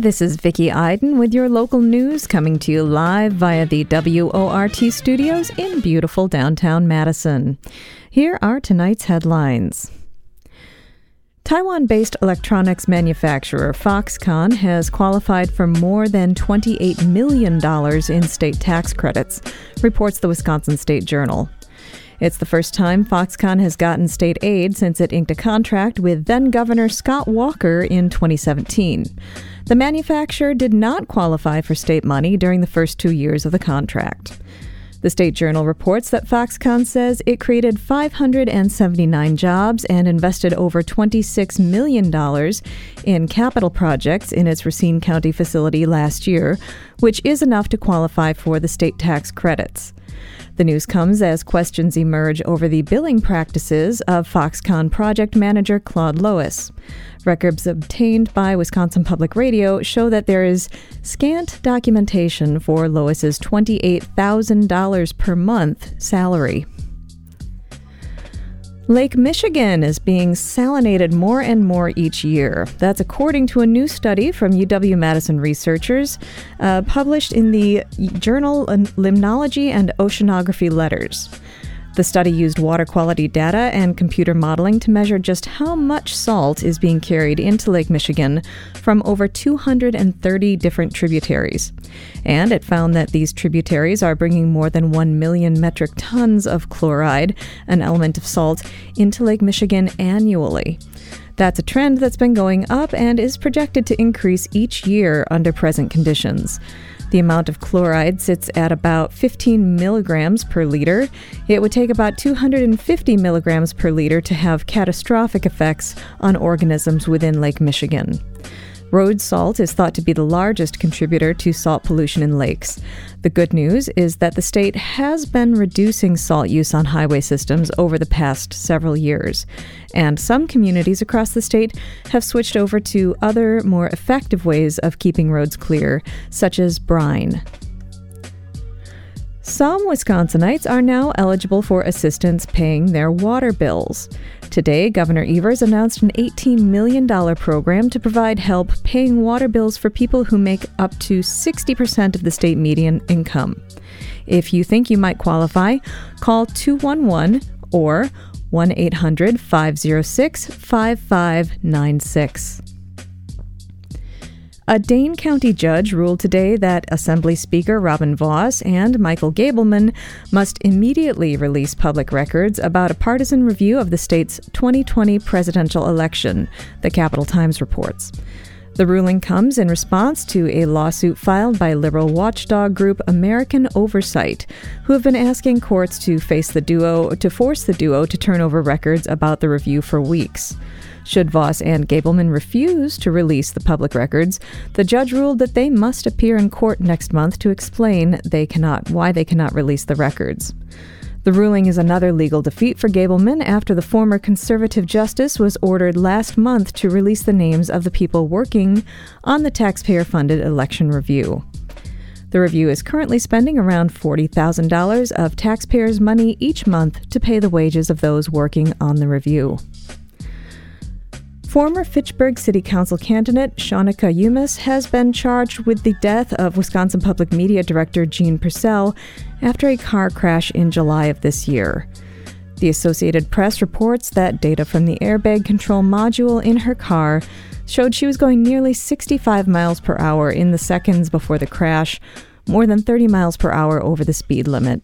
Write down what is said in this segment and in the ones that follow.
This is Vicki Iden with your local news coming to you live via the WORT studios in beautiful downtown Madison. Here are tonight's headlines. Taiwan based electronics manufacturer Foxconn has qualified for more than $28 million in state tax credits, reports the Wisconsin State Journal. It's the first time Foxconn has gotten state aid since it inked a contract with then Governor Scott Walker in 2017. The manufacturer did not qualify for state money during the first two years of the contract. The State Journal reports that Foxconn says it created 579 jobs and invested over $26 million in capital projects in its Racine County facility last year, which is enough to qualify for the state tax credits. The news comes as questions emerge over the billing practices of Foxconn project manager Claude Lois. Records obtained by Wisconsin Public Radio show that there is scant documentation for Lois's $28,000 per month salary. Lake Michigan is being salinated more and more each year. That's according to a new study from UW Madison researchers uh, published in the journal Limnology and Oceanography Letters. The study used water quality data and computer modeling to measure just how much salt is being carried into Lake Michigan from over 230 different tributaries. And it found that these tributaries are bringing more than 1 million metric tons of chloride, an element of salt, into Lake Michigan annually. That's a trend that's been going up and is projected to increase each year under present conditions. The amount of chloride sits at about 15 milligrams per liter. It would take about 250 milligrams per liter to have catastrophic effects on organisms within Lake Michigan. Road salt is thought to be the largest contributor to salt pollution in lakes. The good news is that the state has been reducing salt use on highway systems over the past several years, and some communities across the state have switched over to other, more effective ways of keeping roads clear, such as brine. Some Wisconsinites are now eligible for assistance paying their water bills. Today, Governor Evers announced an $18 million program to provide help paying water bills for people who make up to 60% of the state median income. If you think you might qualify, call 211 or 1 800 506 5596. A Dane County judge ruled today that Assembly Speaker Robin Vos and Michael Gableman must immediately release public records about a partisan review of the state's 2020 presidential election, the Capital Times reports. The ruling comes in response to a lawsuit filed by liberal watchdog group American Oversight, who have been asking courts to face the duo to force the duo to turn over records about the review for weeks. Should Vos and Gableman refuse to release the public records, the judge ruled that they must appear in court next month to explain they cannot why they cannot release the records. The ruling is another legal defeat for Gableman after the former conservative justice was ordered last month to release the names of the people working on the taxpayer funded election review. The review is currently spending around $40,000 of taxpayers' money each month to pay the wages of those working on the review. Former Fitchburg City Council candidate Shawnica Umis has been charged with the death of Wisconsin Public Media Director Gene Purcell after a car crash in July of this year. The Associated Press reports that data from the airbag control module in her car showed she was going nearly 65 miles per hour in the seconds before the crash, more than 30 miles per hour over the speed limit.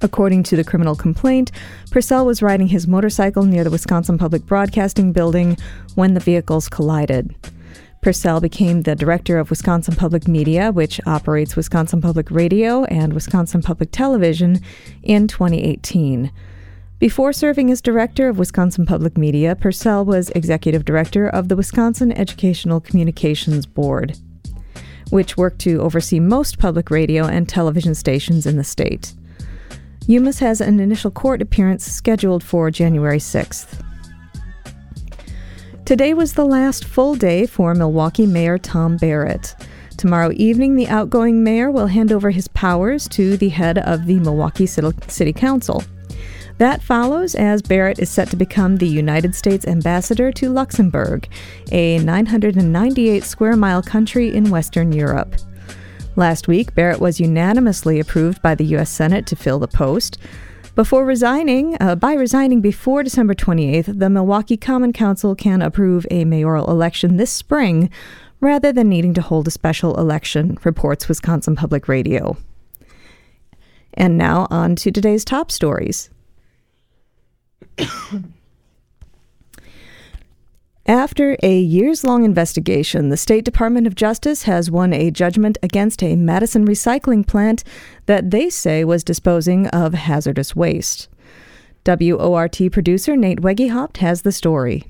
According to the criminal complaint, Purcell was riding his motorcycle near the Wisconsin Public Broadcasting Building when the vehicles collided. Purcell became the director of Wisconsin Public Media, which operates Wisconsin Public Radio and Wisconsin Public Television, in 2018. Before serving as director of Wisconsin Public Media, Purcell was executive director of the Wisconsin Educational Communications Board, which worked to oversee most public radio and television stations in the state. Umis has an initial court appearance scheduled for January 6th. Today was the last full day for Milwaukee Mayor Tom Barrett. Tomorrow evening, the outgoing mayor will hand over his powers to the head of the Milwaukee City Council. That follows as Barrett is set to become the United States ambassador to Luxembourg, a 998 square mile country in Western Europe. Last week, Barrett was unanimously approved by the U.S. Senate to fill the post. Before resigning, uh, by resigning before December 28th, the Milwaukee Common Council can approve a mayoral election this spring rather than needing to hold a special election, reports Wisconsin Public Radio. And now on to today's top stories. After a years long investigation, the State Department of Justice has won a judgment against a Madison recycling plant that they say was disposing of hazardous waste. WORT producer Nate Wegehopt has the story.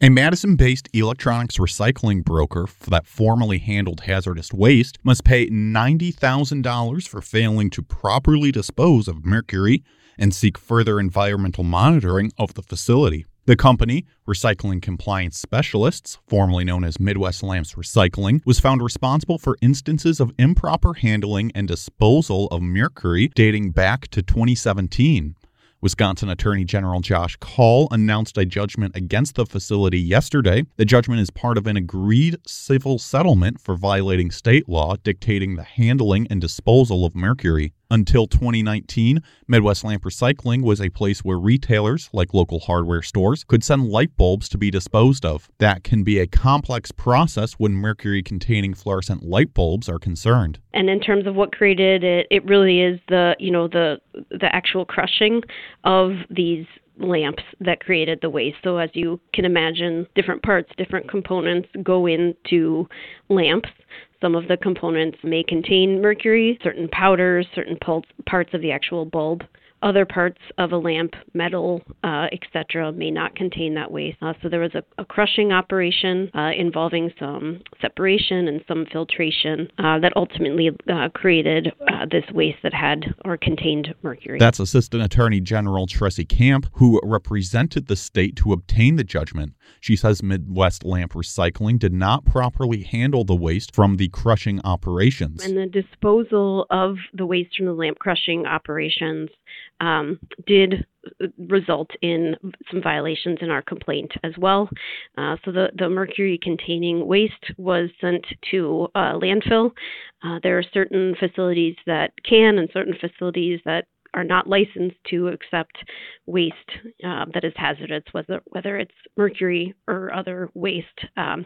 A Madison based electronics recycling broker that formerly handled hazardous waste must pay $90,000 for failing to properly dispose of mercury and seek further environmental monitoring of the facility. The company, Recycling Compliance Specialists, formerly known as Midwest Lamps Recycling, was found responsible for instances of improper handling and disposal of mercury dating back to 2017. Wisconsin Attorney General Josh Kaul announced a judgment against the facility yesterday. The judgment is part of an agreed civil settlement for violating state law dictating the handling and disposal of mercury. Until 2019, Midwest Lamp Recycling was a place where retailers, like local hardware stores, could send light bulbs to be disposed of. That can be a complex process when mercury containing fluorescent light bulbs are concerned. And in terms of what created it, it really is the, you know, the the actual crushing of these lamps that created the waste. So, as you can imagine, different parts, different components go into lamps. Some of the components may contain mercury, certain powders, certain parts of the actual bulb other parts of a lamp, metal, uh, etc., may not contain that waste. Uh, so there was a, a crushing operation uh, involving some separation and some filtration uh, that ultimately uh, created uh, this waste that had or contained mercury. That's Assistant Attorney General Tressie Kamp, who represented the state to obtain the judgment. She says Midwest Lamp Recycling did not properly handle the waste from the crushing operations. And the disposal of the waste from the lamp crushing operations um, did result in some violations in our complaint as well. Uh, so the, the mercury containing waste was sent to uh, landfill. Uh, there are certain facilities that can and certain facilities that are not licensed to accept waste uh, that is hazardous, whether whether it's mercury or other waste. Um,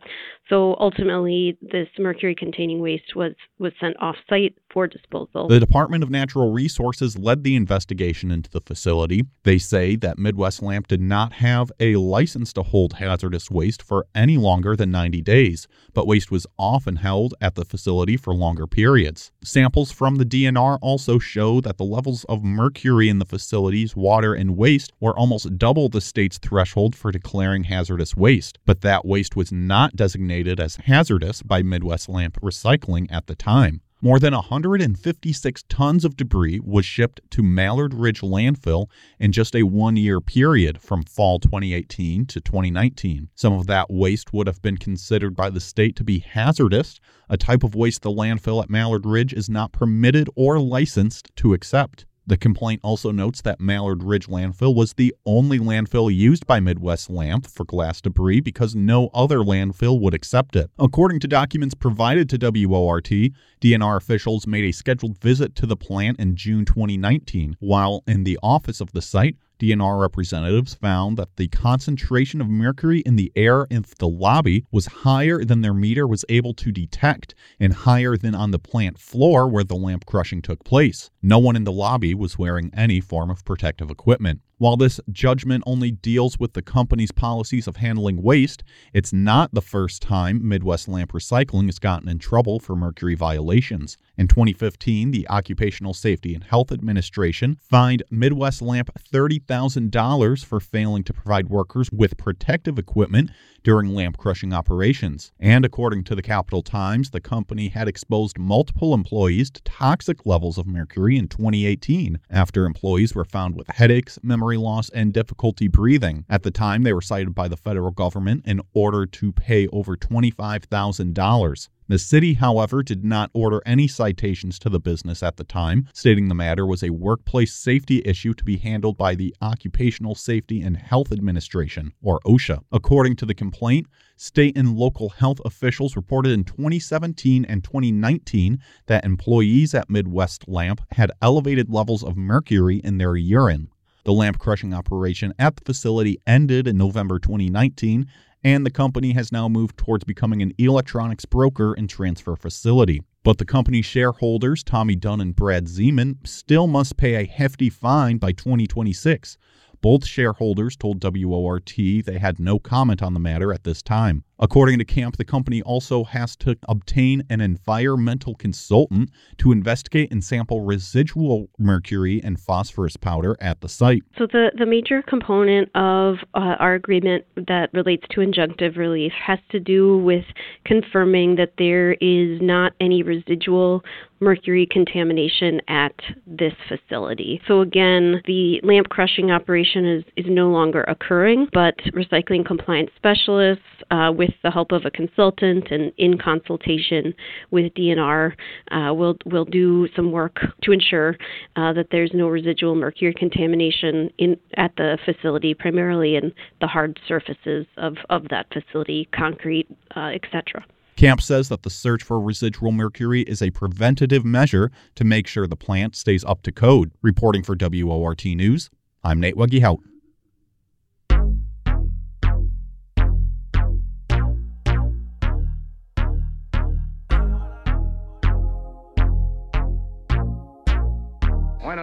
so ultimately, this mercury-containing waste was was sent off-site for disposal. The Department of Natural Resources led the investigation into the facility. They say that Midwest Lamp did not have a license to hold hazardous waste for any longer than 90 days, but waste was often held at the facility for longer periods. Samples from the DNR also show that the levels of mercury in the facilities, water and waste were almost double the state's threshold for declaring hazardous waste, but that waste was not designated as hazardous by Midwest Lamp Recycling at the time. More than 156 tons of debris was shipped to Mallard Ridge landfill in just a one year period from fall 2018 to 2019. Some of that waste would have been considered by the state to be hazardous, a type of waste the landfill at Mallard Ridge is not permitted or licensed to accept. The complaint also notes that Mallard Ridge landfill was the only landfill used by Midwest Lamp for glass debris because no other landfill would accept it. According to documents provided to WORT, DNR officials made a scheduled visit to the plant in June 2019. While in the office of the site, DNR representatives found that the concentration of mercury in the air in the lobby was higher than their meter was able to detect and higher than on the plant floor where the lamp crushing took place. No one in the lobby was wearing any form of protective equipment. While this judgment only deals with the company's policies of handling waste, it's not the first time Midwest Lamp Recycling has gotten in trouble for mercury violations. In 2015, the Occupational Safety and Health Administration fined Midwest Lamp $30,000 for failing to provide workers with protective equipment during lamp crushing operations. And according to the Capital Times, the company had exposed multiple employees to toxic levels of mercury in 2018 after employees were found with headaches, memory loss, and difficulty breathing. At the time, they were cited by the federal government in order to pay over $25,000. The city, however, did not order any citations to the business at the time, stating the matter was a workplace safety issue to be handled by the Occupational Safety and Health Administration, or OSHA. According to the complaint, state and local health officials reported in 2017 and 2019 that employees at Midwest Lamp had elevated levels of mercury in their urine. The lamp crushing operation at the facility ended in November 2019 and the company has now moved towards becoming an electronics broker and transfer facility. But the company's shareholders, Tommy Dunn and Brad Zeman, still must pay a hefty fine by 2026. Both shareholders told WORT they had no comment on the matter at this time. According to Kamp, the company also has to obtain an environmental consultant to investigate and sample residual mercury and phosphorus powder at the site. So, the, the major component of uh, our agreement that relates to injunctive relief has to do with confirming that there is not any residual mercury contamination at this facility. So again, the lamp crushing operation is, is no longer occurring, but recycling compliance specialists uh, with the help of a consultant and in consultation with DNR uh, will we'll do some work to ensure uh, that there's no residual mercury contamination in at the facility, primarily in the hard surfaces of, of that facility, concrete, uh, etc. Kamp says that the search for residual mercury is a preventative measure to make sure the plant stays up to code. Reporting for WORT News, I'm Nate Weggehout.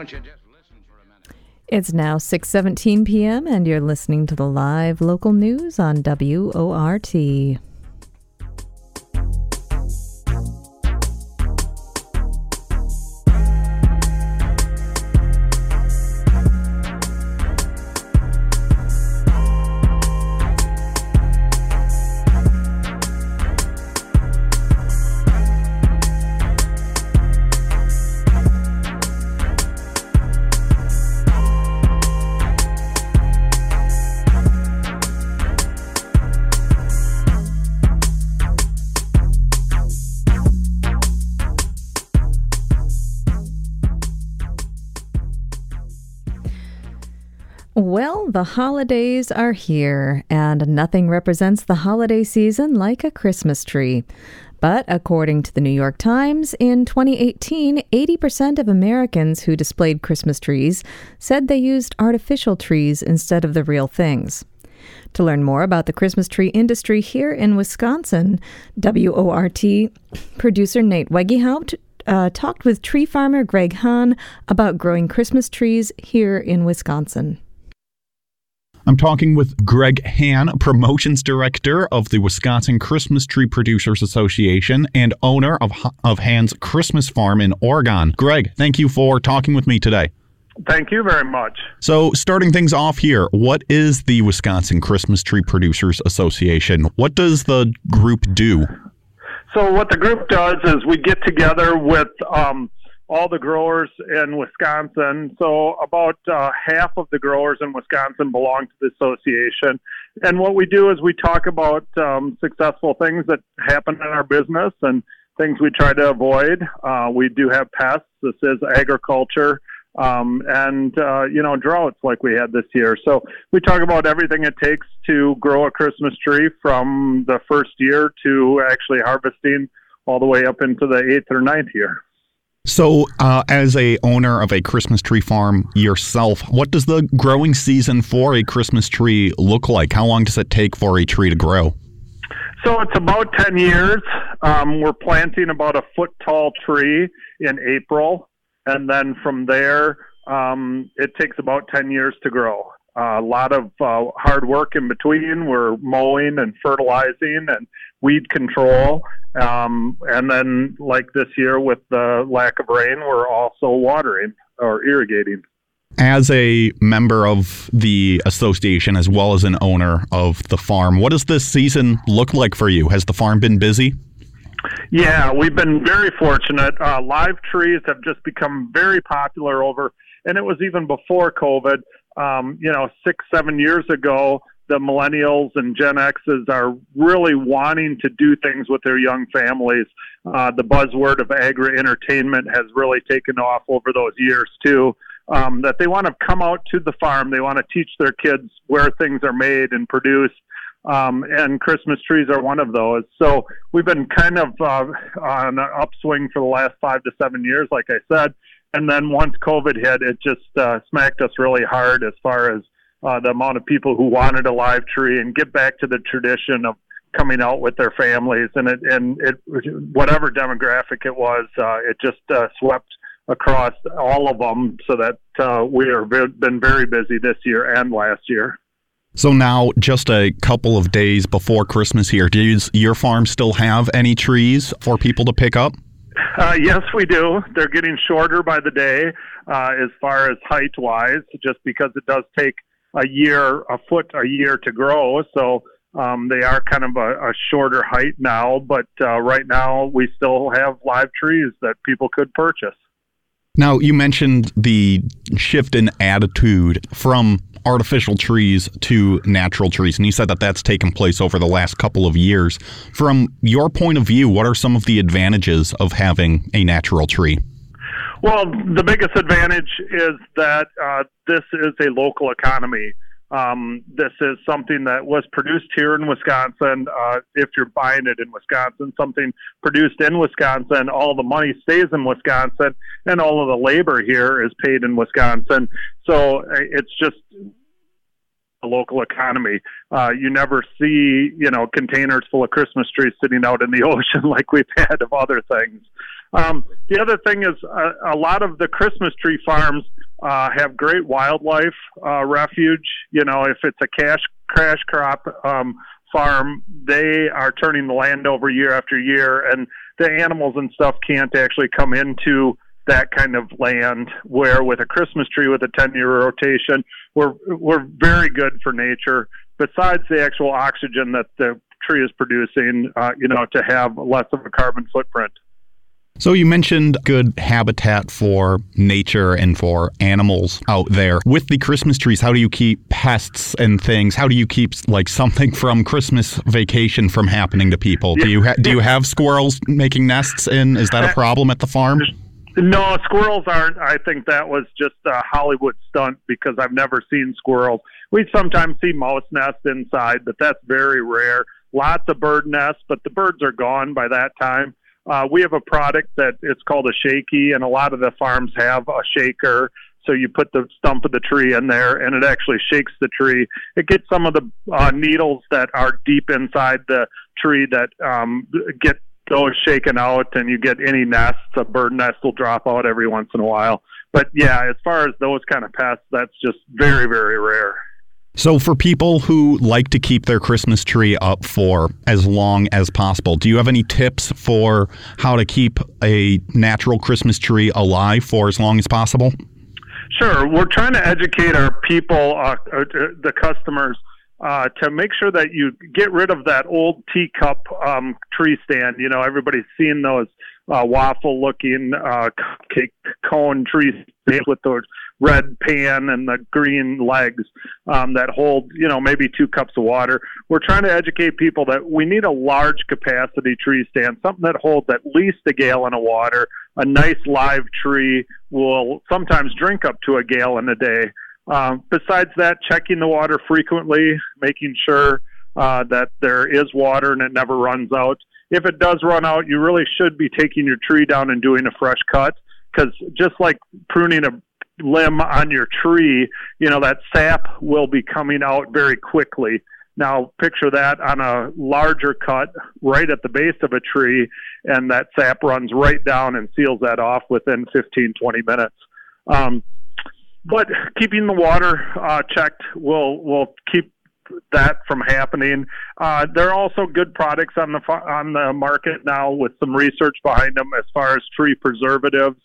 Why don't you just listen for a minute? It's now 6:17 p.m. and you're listening to the live local news on WORT. Well, the holidays are here, and nothing represents the holiday season like a Christmas tree. But according to the New York Times, in 2018, 80% of Americans who displayed Christmas trees said they used artificial trees instead of the real things. To learn more about the Christmas tree industry here in Wisconsin, WORT producer Nate Weggehout uh, talked with tree farmer Greg Hahn about growing Christmas trees here in Wisconsin. I'm talking with Greg Hahn, promotions director of the Wisconsin Christmas Tree Producers Association and owner of, of Hahn's Christmas Farm in Oregon. Greg, thank you for talking with me today. Thank you very much. So, starting things off here, what is the Wisconsin Christmas Tree Producers Association? What does the group do? So, what the group does is we get together with um, all the growers in Wisconsin. So about uh, half of the growers in Wisconsin belong to the association. And what we do is we talk about um, successful things that happen in our business and things we try to avoid. Uh, we do have pests. This is agriculture. Um, and uh, you know droughts like we had this year. So we talk about everything it takes to grow a Christmas tree from the first year to actually harvesting all the way up into the eighth or ninth year. So, uh, as a owner of a Christmas tree farm yourself, what does the growing season for a Christmas tree look like? How long does it take for a tree to grow? So it's about ten years. Um, we're planting about a foot tall tree in April, and then from there, um, it takes about ten years to grow. Uh, a lot of uh, hard work in between. We're mowing and fertilizing and weed control. Um, and then, like this year with the lack of rain, we're also watering or irrigating. As a member of the association, as well as an owner of the farm, what does this season look like for you? Has the farm been busy? Yeah, we've been very fortunate. Uh, live trees have just become very popular over, and it was even before COVID um, you know, six, seven years ago, the millennials and Gen X's are really wanting to do things with their young families. Uh, the buzzword of agri entertainment has really taken off over those years too. Um, that they want to come out to the farm, they want to teach their kids where things are made and produced. Um, and Christmas trees are one of those. So we've been kind of uh, on an upswing for the last five to seven years, like I said. And then once COVID hit, it just uh, smacked us really hard as far as uh, the amount of people who wanted a live tree and get back to the tradition of coming out with their families. And it and it whatever demographic it was uh, it just uh, swept across all of them so that uh, we have been very busy this year and last year. So now just a couple of days before christmas here does your farm still have any trees for people to pick up? Uh, yes, we do. They're getting shorter by the day uh, as far as height wise, just because it does take a year, a foot a year to grow. So um, they are kind of a, a shorter height now, but uh, right now we still have live trees that people could purchase. Now, you mentioned the shift in attitude from artificial trees to natural trees, and you said that that's taken place over the last couple of years. From your point of view, what are some of the advantages of having a natural tree? Well, the biggest advantage is that uh, this is a local economy. Um, this is something that was produced here in Wisconsin. Uh, if you're buying it in Wisconsin, something produced in Wisconsin, all the money stays in Wisconsin, and all of the labor here is paid in Wisconsin. So uh, it's just a local economy. Uh, you never see, you know, containers full of Christmas trees sitting out in the ocean like we've had of other things. Um, the other thing is uh, a lot of the Christmas tree farms uh, have great wildlife uh, refuge. You know, if it's a cash crash crop um, farm, they are turning the land over year after year, and the animals and stuff can't actually come into that kind of land. Where with a Christmas tree with a ten year rotation, we're we're very good for nature. Besides the actual oxygen that the tree is producing, uh, you know, to have less of a carbon footprint. So you mentioned good habitat for nature and for animals out there. With the Christmas trees, how do you keep pests and things? How do you keep like something from Christmas vacation from happening to people? Do you ha- do you have squirrels making nests in? Is that a problem at the farm? No, squirrels aren't. I think that was just a Hollywood stunt because I've never seen squirrels. We sometimes see mouse nests inside, but that's very rare. Lots of bird nests, but the birds are gone by that time. Uh, we have a product that it's called a shaky, and a lot of the farms have a shaker. So you put the stump of the tree in there, and it actually shakes the tree. It gets some of the uh, needles that are deep inside the tree that um, get those shaken out, and you get any nests. A bird nest will drop out every once in a while. But yeah, as far as those kind of pests, that's just very, very rare. So, for people who like to keep their Christmas tree up for as long as possible, do you have any tips for how to keep a natural Christmas tree alive for as long as possible? Sure. We're trying to educate our people, uh, uh, the customers, uh, to make sure that you get rid of that old teacup um, tree stand. You know, everybody's seen those uh, waffle looking uh, cone trees with those red pan and the green legs um, that hold, you know, maybe two cups of water. We're trying to educate people that we need a large capacity tree stand, something that holds at least a gallon of water. A nice live tree will sometimes drink up to a gallon a day. Uh, besides that, checking the water frequently, making sure uh, that there is water and it never runs out. If it does run out, you really should be taking your tree down and doing a fresh cut because just like pruning a limb on your tree, you know, that sap will be coming out very quickly. Now, picture that on a larger cut right at the base of a tree, and that sap runs right down and seals that off within 15, 20 minutes. Um, but keeping the water uh, checked will will keep that from happening. Uh, there are also good products on the on the market now with some research behind them as far as tree preservatives.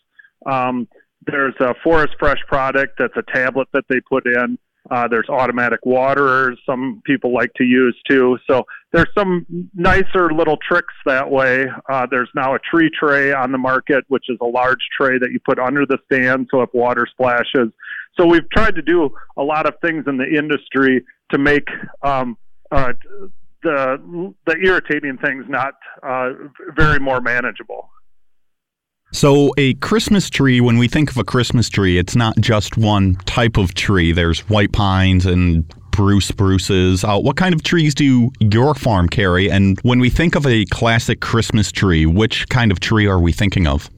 Um, there's a Forest Fresh product that's a tablet that they put in. Uh, there's automatic waterers some people like to use too. So there's some nicer little tricks that way. Uh, there's now a tree tray on the market, which is a large tray that you put under the stand so if water splashes. So we've tried to do a lot of things in the industry to make um, uh, the the irritating things not uh, very more manageable. So, a Christmas tree, when we think of a Christmas tree, it's not just one type of tree. There's white pines and Bruce spruces. Uh, what kind of trees do your farm carry? And when we think of a classic Christmas tree, which kind of tree are we thinking of?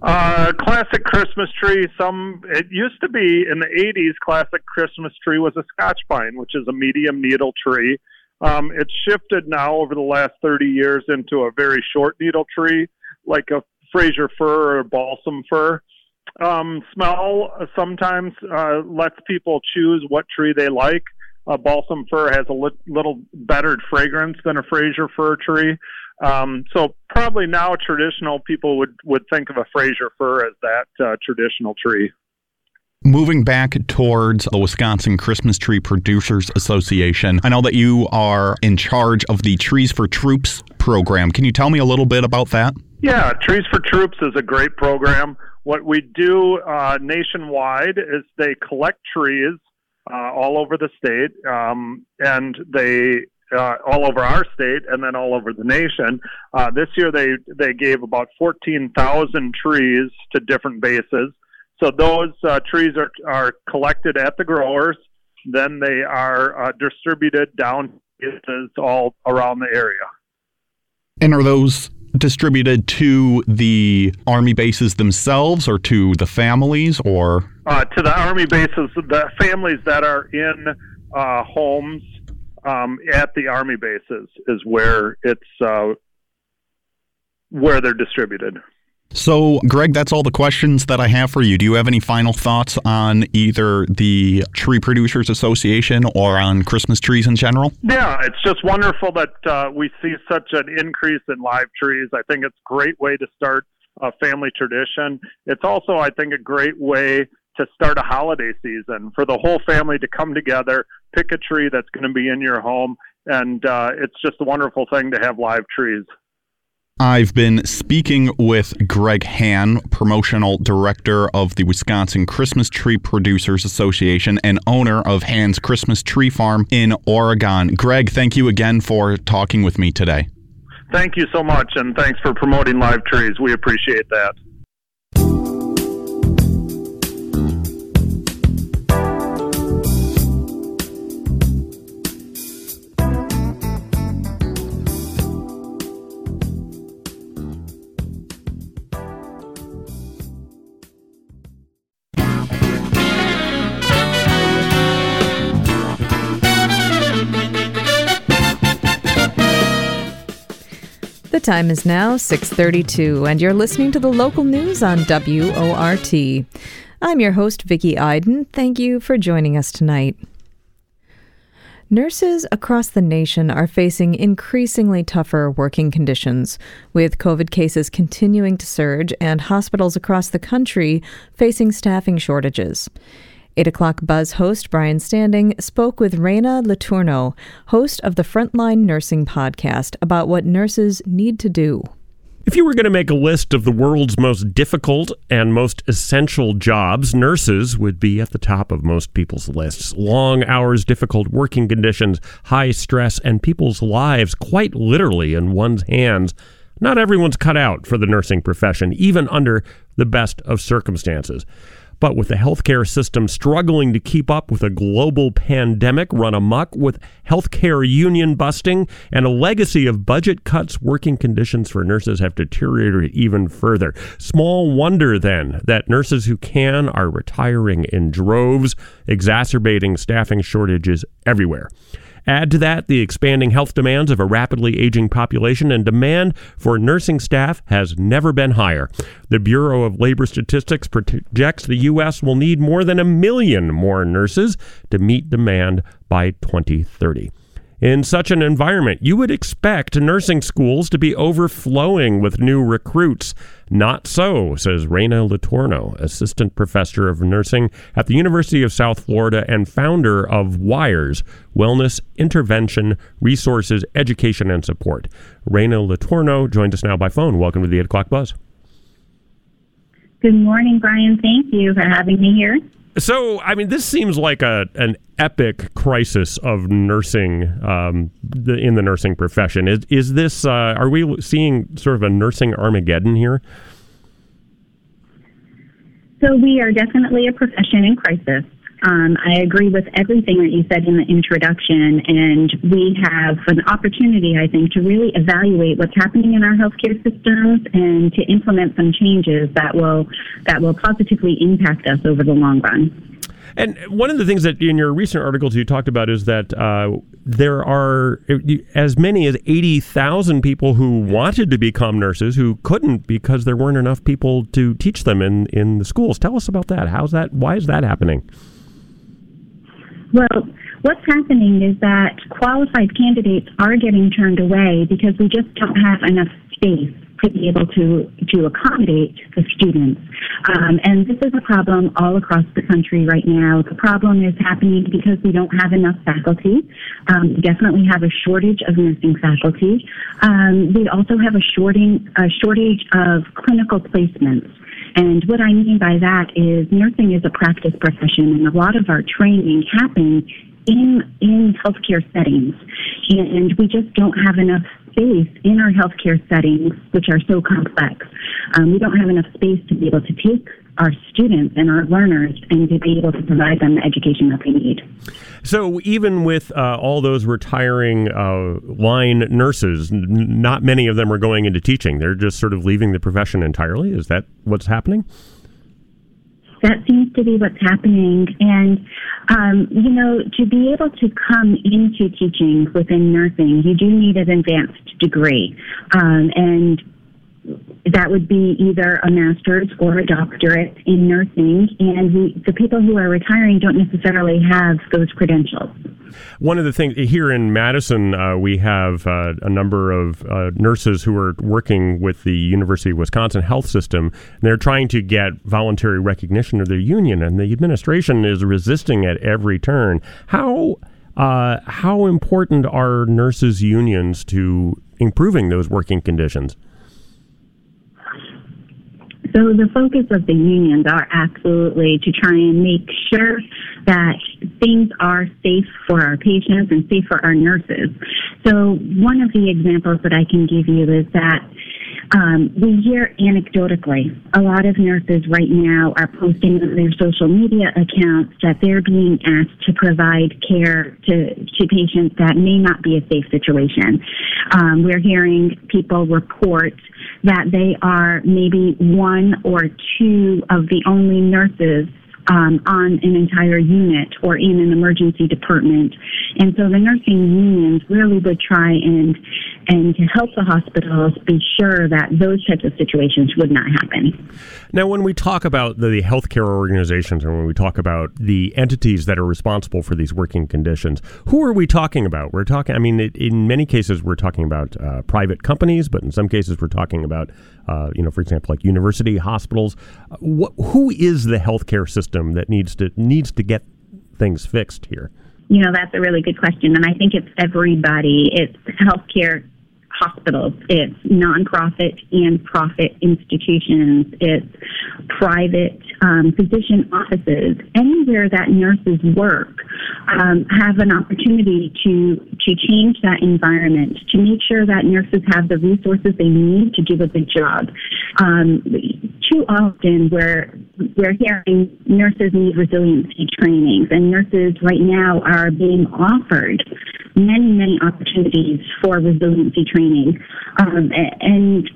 Uh, classic Christmas tree. Some it used to be in the '80s. Classic Christmas tree was a Scotch pine, which is a medium needle tree. Um, it's shifted now over the last 30 years into a very short needle tree, like a Fraser fir or balsam fir. Um, smell sometimes uh, lets people choose what tree they like. A balsam fir has a li- little better fragrance than a Fraser fir tree. Um, so probably now traditional people would, would think of a Fraser fir as that uh, traditional tree. Moving back towards the Wisconsin Christmas Tree Producers Association, I know that you are in charge of the Trees for Troops program. Can you tell me a little bit about that? Yeah, Trees for Troops is a great program. What we do uh, nationwide is they collect trees uh, all over the state, um, and they uh, all over our state, and then all over the nation. Uh, this year, they they gave about fourteen thousand trees to different bases. So those uh, trees are are collected at the growers, then they are uh, distributed down all around the area. And are those distributed to the army bases themselves or to the families or? Uh, to the army bases the families that are in uh, homes um, at the army bases is where it's uh, where they're distributed so, Greg, that's all the questions that I have for you. Do you have any final thoughts on either the Tree Producers Association or on Christmas trees in general? Yeah, it's just wonderful that uh, we see such an increase in live trees. I think it's a great way to start a family tradition. It's also, I think, a great way to start a holiday season for the whole family to come together, pick a tree that's going to be in your home, and uh, it's just a wonderful thing to have live trees. I've been speaking with Greg Hahn, promotional director of the Wisconsin Christmas Tree Producers Association and owner of Hahn's Christmas Tree Farm in Oregon. Greg, thank you again for talking with me today. Thank you so much, and thanks for promoting live trees. We appreciate that. The time is now 6:32 and you're listening to the local news on WORT. I'm your host Vicki Iden. Thank you for joining us tonight. Nurses across the nation are facing increasingly tougher working conditions, with COVID cases continuing to surge and hospitals across the country facing staffing shortages. 8 o'clock Buzz host Brian Standing spoke with Rayna Letourneau, host of the Frontline Nursing podcast, about what nurses need to do. If you were going to make a list of the world's most difficult and most essential jobs, nurses would be at the top of most people's lists. Long hours, difficult working conditions, high stress, and people's lives quite literally in one's hands. Not everyone's cut out for the nursing profession, even under the best of circumstances. But with the healthcare system struggling to keep up with a global pandemic run amok, with healthcare union busting, and a legacy of budget cuts, working conditions for nurses have deteriorated even further. Small wonder, then, that nurses who can are retiring in droves, exacerbating staffing shortages everywhere. Add to that the expanding health demands of a rapidly aging population, and demand for nursing staff has never been higher. The Bureau of Labor Statistics projects the U.S. will need more than a million more nurses to meet demand by 2030. In such an environment, you would expect nursing schools to be overflowing with new recruits. Not so, says Rayna Letourneau, assistant professor of nursing at the University of South Florida and founder of WIRES, Wellness, Intervention, Resources, Education, and Support. Rayna Letourneau joins us now by phone. Welcome to the 8 o'clock buzz. Good morning, Brian. Thank you for having me here. So, I mean, this seems like a an epic crisis of nursing um, the, in the nursing profession. Is is this? Uh, are we seeing sort of a nursing Armageddon here? So we are definitely a profession in crisis. Um, I agree with everything that you said in the introduction, and we have an opportunity, I think, to really evaluate what's happening in our healthcare systems and to implement some changes that will that will positively impact us over the long run. And one of the things that in your recent articles you talked about is that uh, there are as many as 80,000 people who wanted to become nurses who couldn't because there weren't enough people to teach them in, in the schools. Tell us about that. How's that? Why is that happening? Well, what's happening is that qualified candidates are getting turned away because we just don't have enough space to be able to to accommodate the students. Um, and this is a problem all across the country right now. The problem is happening because we don't have enough faculty. Um, definitely have a shortage of nursing faculty. Um, we also have a shorting a shortage of clinical placements. And what I mean by that is nursing is a practice profession, and a lot of our training happens in in healthcare settings, and we just don't have enough space in our healthcare settings, which are so complex. Um, we don't have enough space to be able to take our students and our learners and to be able to provide them the education that they need. So, even with uh, all those retiring uh, line nurses, n- not many of them are going into teaching. They're just sort of leaving the profession entirely. Is that what's happening? That seems to be what's happening. And, um, you know, to be able to come into teaching within nursing, you do need an advanced degree. Um, and that would be either a master's or a doctorate in nursing, and we, the people who are retiring don't necessarily have those credentials. One of the things here in Madison, uh, we have uh, a number of uh, nurses who are working with the University of Wisconsin health system. And they're trying to get voluntary recognition of their union, and the administration is resisting at every turn. How uh, how important are nurses' unions to improving those working conditions? So the focus of the unions are absolutely to try and make sure that things are safe for our patients and safe for our nurses. So one of the examples that I can give you is that um, we hear anecdotally a lot of nurses right now are posting on their social media accounts that they're being asked to provide care to, to patients that may not be a safe situation. Um, we're hearing people report that they are maybe one or two of the only nurses um, on an entire unit or in an emergency department. And so the nursing unions really would try and and to help the hospitals be sure that those types of situations would not happen. Now, when we talk about the healthcare organizations and when we talk about the entities that are responsible for these working conditions, who are we talking about? We're talking, I mean, in many cases, we're talking about uh, private companies, but in some cases, we're talking about, uh, you know, for example, like university hospitals. Uh, who is the healthcare system that needs to needs to get things fixed here? You know, that's a really good question. And I think it's everybody. It's healthcare hospitals, it's nonprofit and profit institutions, it's private um, physician offices, anywhere that nurses work, um, have an opportunity to to change that environment, to make sure that nurses have the resources they need to do a good job. Um, too often, we're we're hearing nurses need resiliency trainings, and nurses right now are being offered many many opportunities for resiliency training, um, and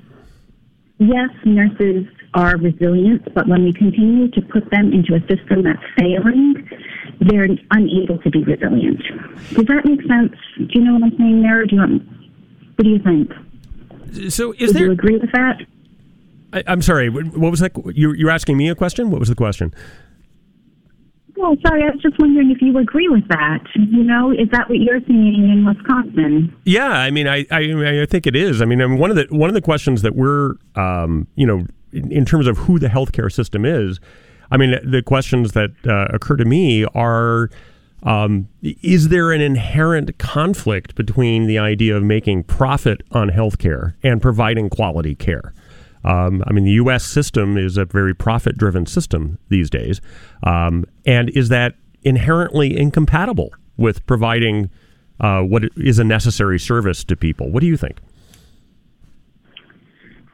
yes, nurses are resilient, but when we continue to put them into a system that's failing, they're unable to be resilient. Does that make sense? Do you know what I'm saying there? do you want, what do you think? So, is Would there? you agree with that? I, am sorry. What was that? You, you're asking me a question. What was the question? Well, sorry, I was just wondering if you agree with that. You know, is that what you're seeing in Wisconsin? Yeah, I mean, I I, I think it is. I mean, I mean, one of the one of the questions that we're, um, you know, in, in, terms of who the healthcare system is, I mean, the questions that uh, occur to me are. Um, is there an inherent conflict between the idea of making profit on healthcare and providing quality care? Um, I mean, the U.S. system is a very profit driven system these days. Um, and is that inherently incompatible with providing uh, what is a necessary service to people? What do you think?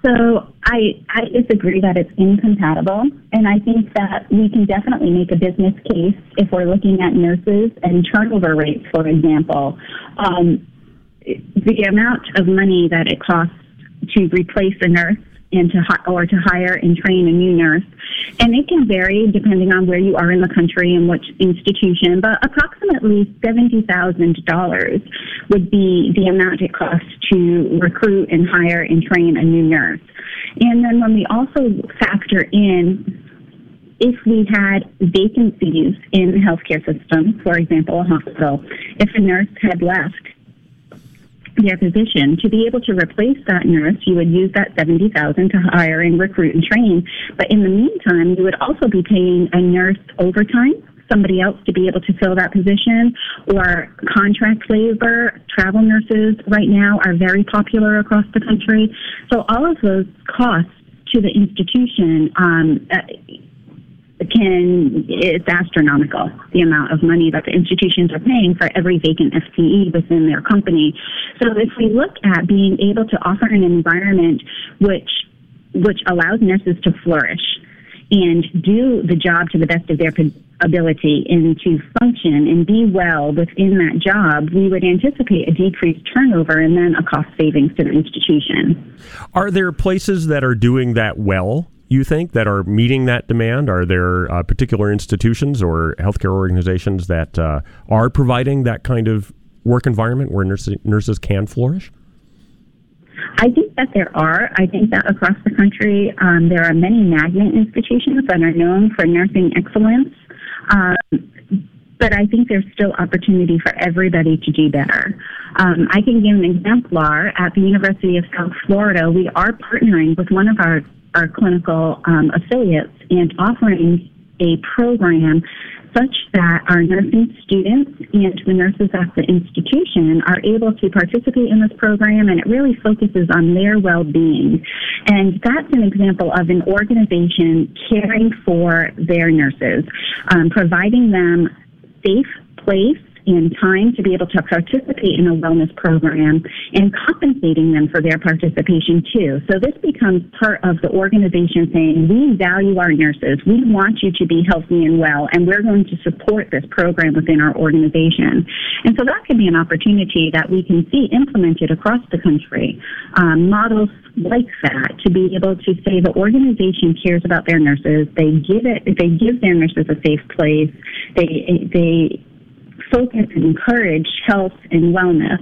So I, I disagree that it's incompatible, and I think that we can definitely make a business case if we're looking at nurses and turnover rates, for example. Um, the amount of money that it costs to replace a nurse and to or to hire and train a new nurse. And it can vary depending on where you are in the country and which institution, but approximately seventy thousand dollars would be the amount it costs to recruit and hire and train a new nurse. And then when we also factor in if we had vacancies in the healthcare system, for example, a hospital, if a nurse had left their position. To be able to replace that nurse, you would use that 70000 to hire and recruit and train. But in the meantime, you would also be paying a nurse overtime somebody else to be able to fill that position or contract labor. Travel nurses right now are very popular across the country. So all of those costs to the institution um, can it's astronomical the amount of money that the institutions are paying for every vacant FTE within their company. So if we look at being able to offer an environment which which allows nurses to flourish and do the job to the best of their ability and to function and be well within that job, we would anticipate a decreased turnover and then a cost savings to the institution. Are there places that are doing that well? You think, that are meeting that demand? Are there uh, particular institutions or healthcare organizations that uh, are providing that kind of work environment where nurses, nurses can flourish? I think that there are. I think that across the country, um, there are many magnet institutions that are known for nursing excellence. Um, but I think there's still opportunity for everybody to do better. Um, I can give an exemplar at the University of South Florida. We are partnering with one of our our clinical um, affiliates and offering a program such that our nursing students and the nurses at the institution are able to participate in this program and it really focuses on their well-being. And that's an example of an organization caring for their nurses, um, providing them safe place and time to be able to participate in a wellness program and compensating them for their participation too. So this becomes part of the organization saying, we value our nurses. We want you to be healthy and well, and we're going to support this program within our organization. And so that can be an opportunity that we can see implemented across the country. Um, models like that to be able to say the organization cares about their nurses. They give it, they give their nurses a safe place. They, they focus and encourage health and wellness.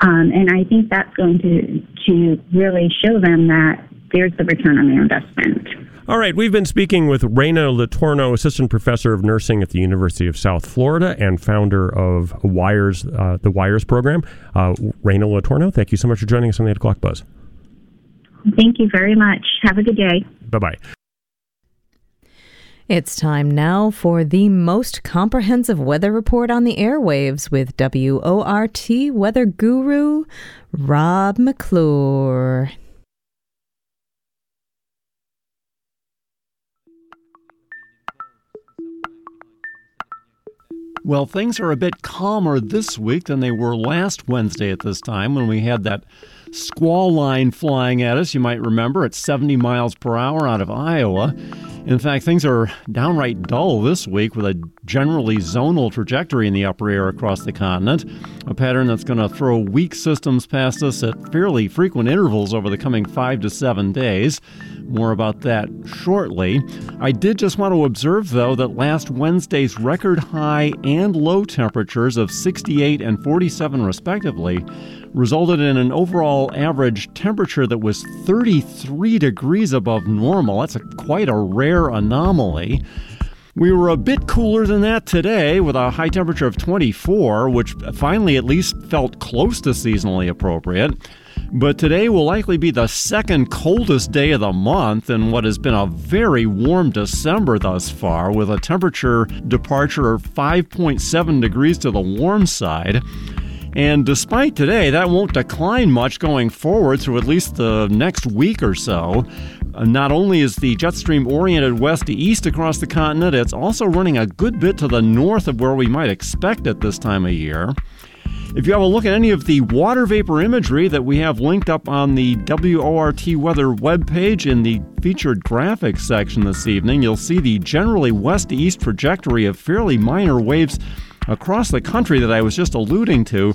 Um, and I think that's going to, to really show them that there's the return on their investment. All right, we've been speaking with Rayna Letourneau, Assistant Professor of Nursing at the University of South Florida and founder of Wires, uh, the Wires program. Uh, Rayna Letourneau, thank you so much for joining us on the 8 o'clock buzz. Thank you very much. Have a good day. Bye bye. It's time now for the most comprehensive weather report on the airwaves with WORT weather guru Rob McClure. Well, things are a bit calmer this week than they were last Wednesday at this time when we had that squall line flying at us. You might remember at 70 miles per hour out of Iowa. In fact, things are downright dull this week with a generally zonal trajectory in the upper air across the continent, a pattern that's going to throw weak systems past us at fairly frequent intervals over the coming five to seven days. More about that shortly. I did just want to observe, though, that last Wednesday's record high and low temperatures of 68 and 47, respectively, resulted in an overall average temperature that was 33 degrees above normal. That's a, quite a rare anomaly. We were a bit cooler than that today with a high temperature of 24, which finally at least felt close to seasonally appropriate. But today will likely be the second coldest day of the month in what has been a very warm December thus far, with a temperature departure of 5.7 degrees to the warm side. And despite today, that won't decline much going forward through at least the next week or so. Uh, not only is the jet stream oriented west to east across the continent, it's also running a good bit to the north of where we might expect it this time of year. If you have a look at any of the water vapor imagery that we have linked up on the WORT weather webpage in the featured graphics section this evening, you'll see the generally west to east trajectory of fairly minor waves across the country that I was just alluding to,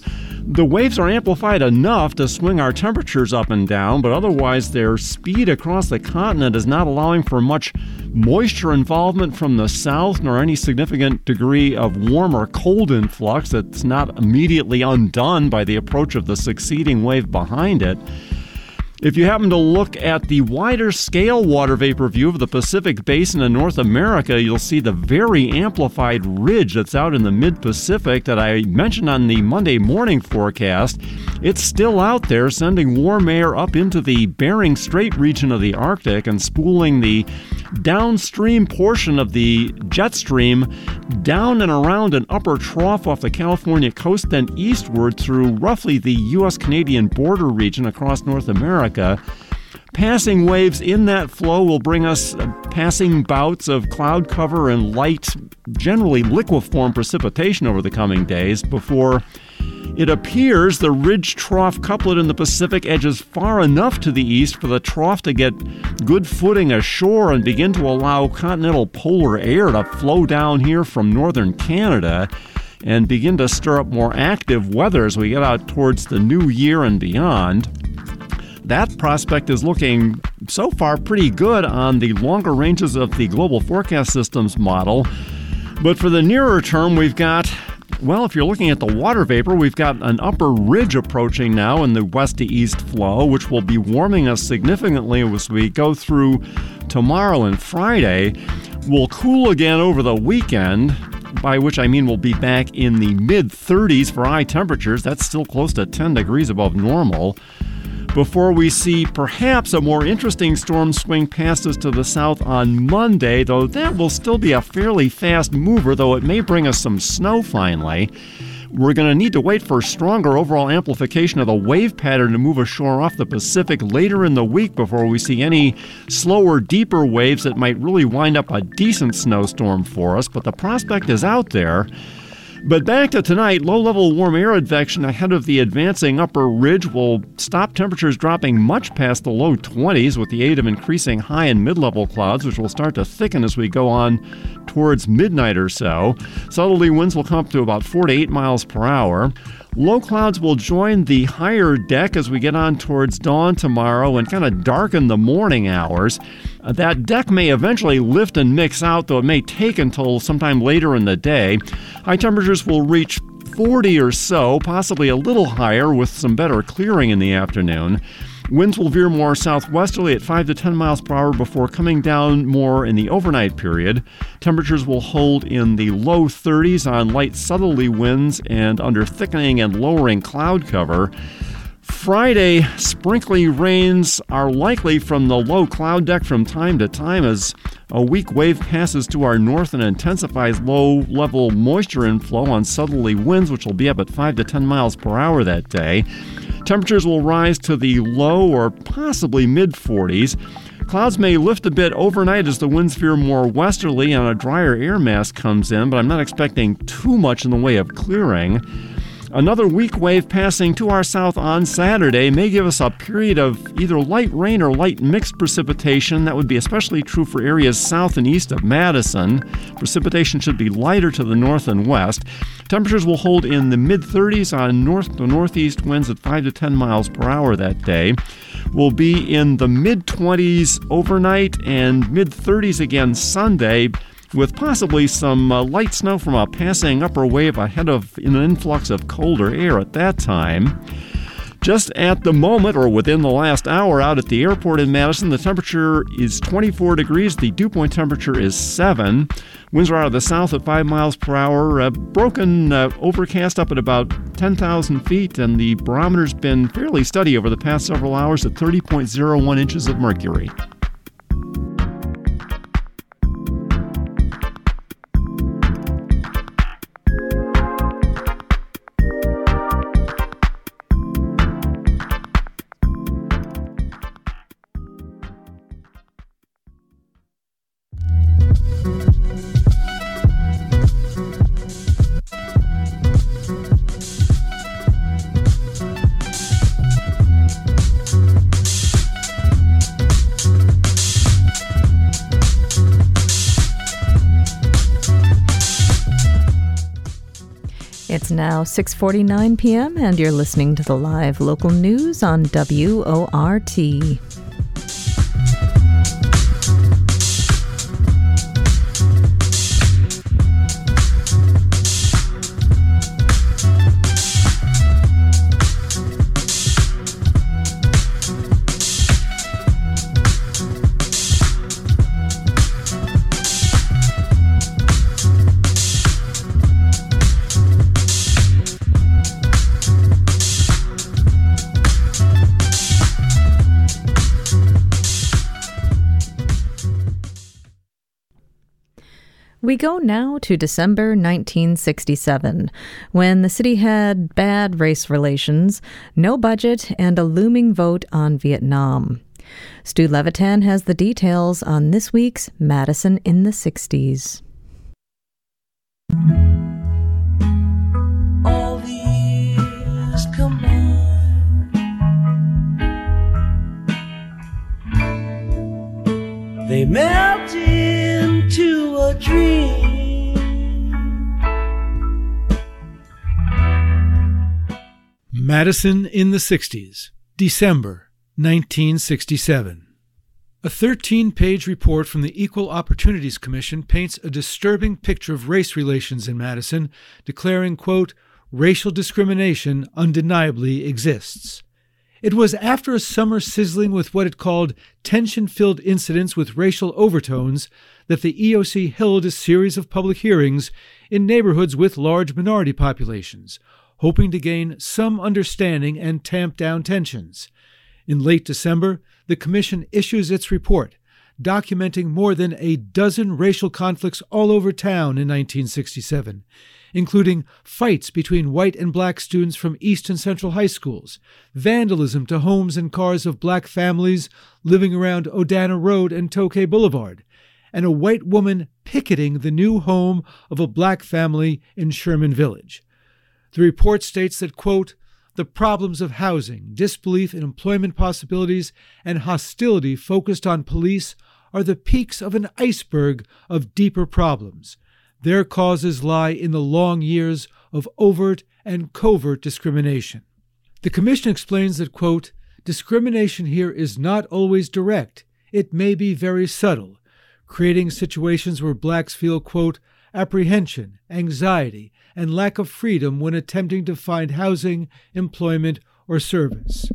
the waves are amplified enough to swing our temperatures up and down, but otherwise their speed across the continent is not allowing for much moisture involvement from the south nor any significant degree of warm or cold influx that's not immediately undone by the approach of the succeeding wave behind it. If you happen to look at the wider scale water vapor view of the Pacific Basin in North America, you'll see the very amplified ridge that's out in the mid Pacific that I mentioned on the Monday morning forecast. It's still out there, sending warm air up into the Bering Strait region of the Arctic and spooling the downstream portion of the jet stream down and around an upper trough off the California coast, then eastward through roughly the U.S. Canadian border region across North America. America. Passing waves in that flow will bring us uh, passing bouts of cloud cover and light, generally liqueform precipitation over the coming days before it appears the ridge trough couplet in the Pacific edges far enough to the east for the trough to get good footing ashore and begin to allow continental polar air to flow down here from northern Canada and begin to stir up more active weather as we get out towards the new year and beyond that prospect is looking so far pretty good on the longer ranges of the global forecast systems model. But for the nearer term, we've got well, if you're looking at the water vapor, we've got an upper ridge approaching now in the west to east flow, which will be warming us significantly as we go through tomorrow and Friday. We'll cool again over the weekend, by which I mean we'll be back in the mid 30s for high temperatures. That's still close to 10 degrees above normal before we see perhaps a more interesting storm swing past us to the south on Monday, though that will still be a fairly fast mover, though it may bring us some snow finally. We're going to need to wait for stronger overall amplification of the wave pattern to move ashore off the Pacific later in the week before we see any slower, deeper waves that might really wind up a decent snowstorm for us. But the prospect is out there. But back to tonight, low level warm air advection ahead of the advancing upper ridge will stop temperatures dropping much past the low 20s with the aid of increasing high and mid level clouds, which will start to thicken as we go on towards midnight or so. Southerly winds will come up to about 4 to 8 miles per hour. Low clouds will join the higher deck as we get on towards dawn tomorrow and kind of darken the morning hours. Uh, that deck may eventually lift and mix out, though it may take until sometime later in the day. High temperatures will reach 40 or so, possibly a little higher with some better clearing in the afternoon. Winds will veer more southwesterly at 5 to 10 miles per hour before coming down more in the overnight period. Temperatures will hold in the low 30s on light southerly winds and under thickening and lowering cloud cover. Friday, sprinkly rains are likely from the low cloud deck from time to time as a weak wave passes to our north and intensifies low level moisture inflow on southerly winds, which will be up at 5 to 10 miles per hour that day. Temperatures will rise to the low or possibly mid 40s. Clouds may lift a bit overnight as the winds veer more westerly and a drier air mass comes in, but I'm not expecting too much in the way of clearing. Another weak wave passing to our south on Saturday may give us a period of either light rain or light mixed precipitation. That would be especially true for areas south and east of Madison. Precipitation should be lighter to the north and west. Temperatures will hold in the mid 30s on north to northeast winds at 5 to 10 miles per hour that day. Will be in the mid 20s overnight and mid 30s again Sunday with possibly some uh, light snow from a passing upper wave ahead of an influx of colder air at that time. Just at the moment, or within the last hour, out at the airport in Madison, the temperature is 24 degrees. The dew point temperature is 7. Winds are out of the south at 5 miles per hour. Uh, broken uh, overcast up at about 10,000 feet, and the barometer's been fairly steady over the past several hours at 30.01 inches of mercury. Now 6:49 p.m. and you're listening to the live local news on WORT. We go now to December 1967, when the city had bad race relations, no budget, and a looming vote on Vietnam. Stu Levitan has the details on this week's Madison in the 60s. All these combined, they melt into a dream. Madison in the 60s, December 1967. A 13 page report from the Equal Opportunities Commission paints a disturbing picture of race relations in Madison, declaring, quote, racial discrimination undeniably exists. It was after a summer sizzling with what it called tension filled incidents with racial overtones that the EOC held a series of public hearings in neighborhoods with large minority populations, hoping to gain some understanding and tamp down tensions. In late December, the Commission issues its report, documenting more than a dozen racial conflicts all over town in 1967, including fights between white and black students from East and Central high schools, vandalism to homes and cars of black families living around Odana Road and Tokay Boulevard, and a white woman picketing the new home of a black family in Sherman Village. The report states that, quote, the problems of housing, disbelief in employment possibilities, and hostility focused on police are the peaks of an iceberg of deeper problems. Their causes lie in the long years of overt and covert discrimination. The Commission explains that, quote, discrimination here is not always direct. It may be very subtle, creating situations where blacks feel, quote, apprehension, anxiety, and lack of freedom when attempting to find housing, employment, or service.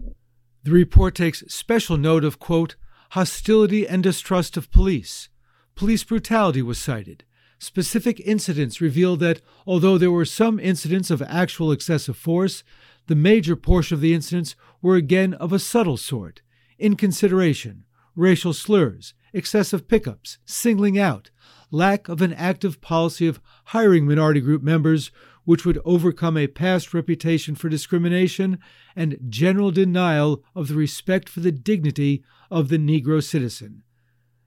The report takes special note of, quote, hostility and distrust of police. Police brutality was cited. Specific incidents revealed that although there were some incidents of actual excessive force, the major portion of the incidents were again of a subtle sort inconsideration, racial slurs, excessive pickups, singling out, lack of an active policy of hiring minority group members which would overcome a past reputation for discrimination, and general denial of the respect for the dignity of the Negro citizen.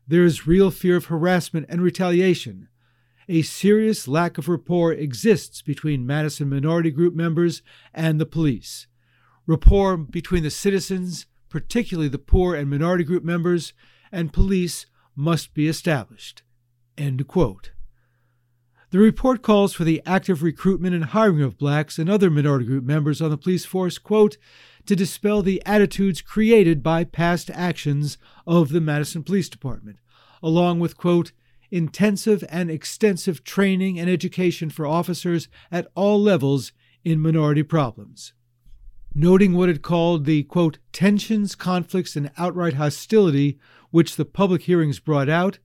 There is real fear of harassment and retaliation. A serious lack of rapport exists between Madison minority group members and the police. Rapport between the citizens, particularly the poor and minority group members, and police must be established. End quote. The report calls for the active recruitment and hiring of blacks and other minority group members on the police force, quote, to dispel the attitudes created by past actions of the Madison Police Department, along with, quote, intensive and extensive training and education for officers at all levels in minority problems. Noting what it called the, quote, tensions, conflicts, and outright hostility which the public hearings brought out,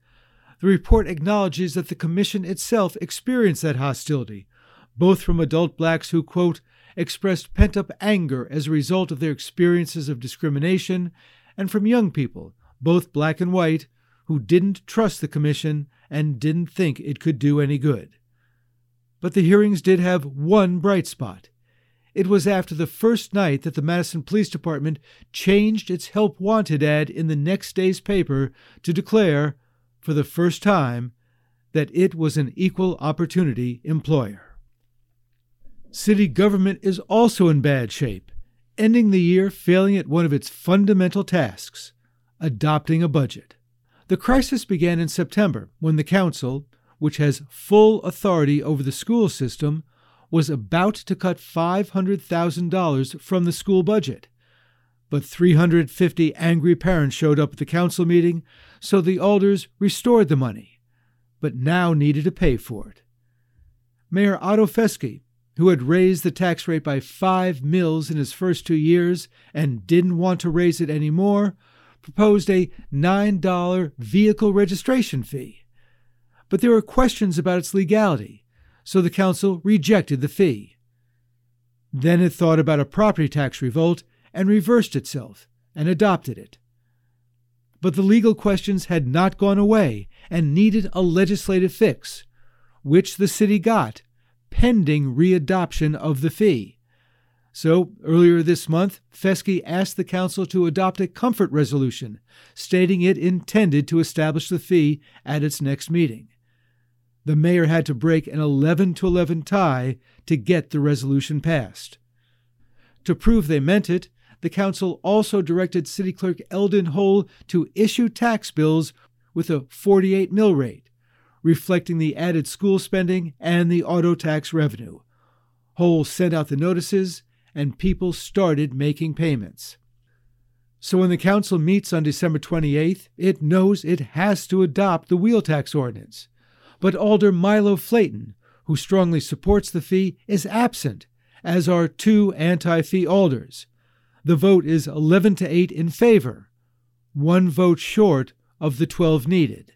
the report acknowledges that the Commission itself experienced that hostility, both from adult blacks who, quote, expressed pent up anger as a result of their experiences of discrimination, and from young people, both black and white, who didn't trust the Commission and didn't think it could do any good. But the hearings did have one bright spot. It was after the first night that the Madison Police Department changed its help wanted ad in the next day's paper to declare, for the first time, that it was an equal opportunity employer. City government is also in bad shape, ending the year failing at one of its fundamental tasks adopting a budget. The crisis began in September when the Council, which has full authority over the school system, was about to cut $500,000 from the school budget. But 350 angry parents showed up at the council meeting, so the alders restored the money, but now needed to pay for it. Mayor Otto Festge, who had raised the tax rate by five mills in his first two years and didn't want to raise it any more, proposed a $9 vehicle registration fee. But there were questions about its legality so the council rejected the fee. Then it thought about a property tax revolt and reversed itself and adopted it. But the legal questions had not gone away and needed a legislative fix, which the city got, pending readoption of the fee. So, earlier this month, Festge asked the council to adopt a comfort resolution, stating it intended to establish the fee at its next meeting the mayor had to break an 11 to 11 tie to get the resolution passed. To prove they meant it, the council also directed City Clerk Eldon Hole to issue tax bills with a 48 mill rate, reflecting the added school spending and the auto tax revenue. Hole sent out the notices, and people started making payments. So when the council meets on December 28th, it knows it has to adopt the wheel tax ordinance but Alder Milo Flayton, who strongly supports the fee, is absent, as are two anti fee alders. The vote is 11 to 8 in favor, one vote short of the 12 needed.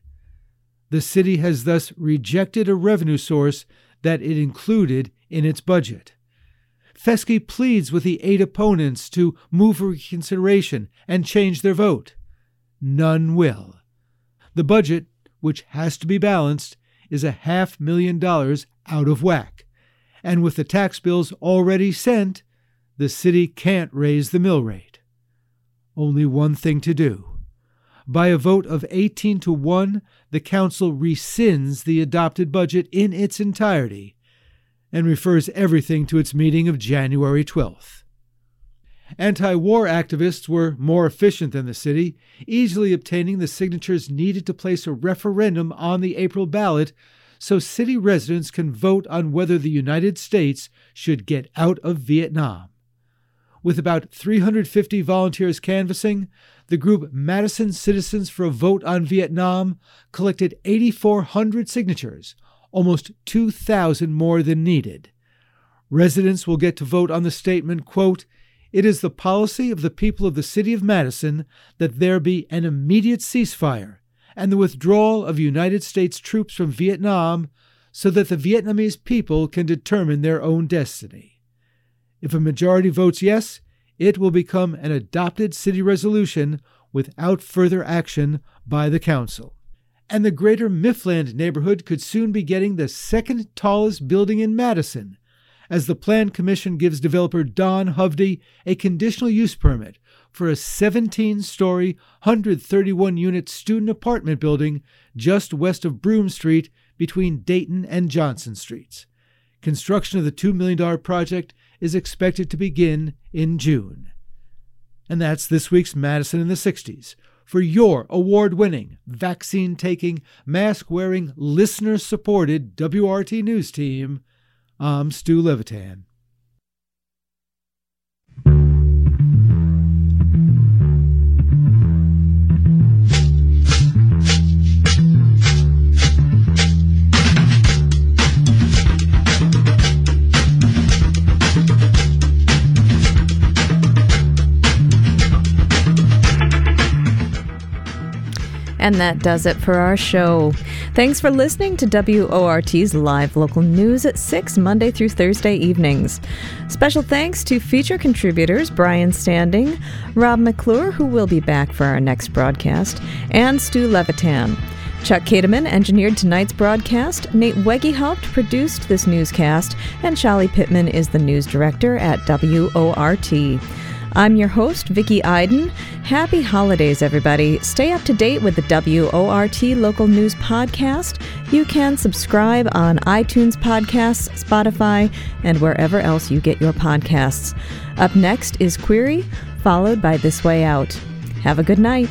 The city has thus rejected a revenue source that it included in its budget. Festge pleads with the eight opponents to move for reconsideration and change their vote. None will. The budget, which has to be balanced, is a half million dollars out of whack. And with the tax bills already sent, the city can't raise the mill rate. Only one thing to do. By a vote of 18 to 1, the council rescinds the adopted budget in its entirety and refers everything to its meeting of January 12th. Anti war activists were more efficient than the city, easily obtaining the signatures needed to place a referendum on the April ballot so city residents can vote on whether the United States should get out of Vietnam. With about 350 volunteers canvassing, the group Madison Citizens for a Vote on Vietnam collected 8,400 signatures, almost 2,000 more than needed. Residents will get to vote on the statement, quote, it is the policy of the people of the city of Madison that there be an immediate ceasefire and the withdrawal of United States troops from Vietnam so that the Vietnamese people can determine their own destiny. If a majority votes yes, it will become an adopted city resolution without further action by the council. And the greater Miffland neighborhood could soon be getting the second tallest building in Madison as the Plan Commission gives developer Don Hovde a conditional use permit for a 17 story, 131 unit student apartment building just west of Broom Street between Dayton and Johnson Streets. Construction of the $2 million project is expected to begin in June. And that's this week's Madison in the 60s. For your award winning, vaccine taking, mask wearing, listener supported WRT News team, I'm Stu Levitan. And that does it for our show. Thanks for listening to WORT's live local news at 6 Monday through Thursday evenings. Special thanks to feature contributors Brian Standing, Rob McClure, who will be back for our next broadcast, and Stu Levitan. Chuck Kademan engineered tonight's broadcast. Nate Weggehelpt produced this newscast, and Charlie Pittman is the news director at WORT. I'm your host, Vicki Iden. Happy holidays, everybody. Stay up to date with the WORT Local News Podcast. You can subscribe on iTunes Podcasts, Spotify, and wherever else you get your podcasts. Up next is Query, followed by This Way Out. Have a good night.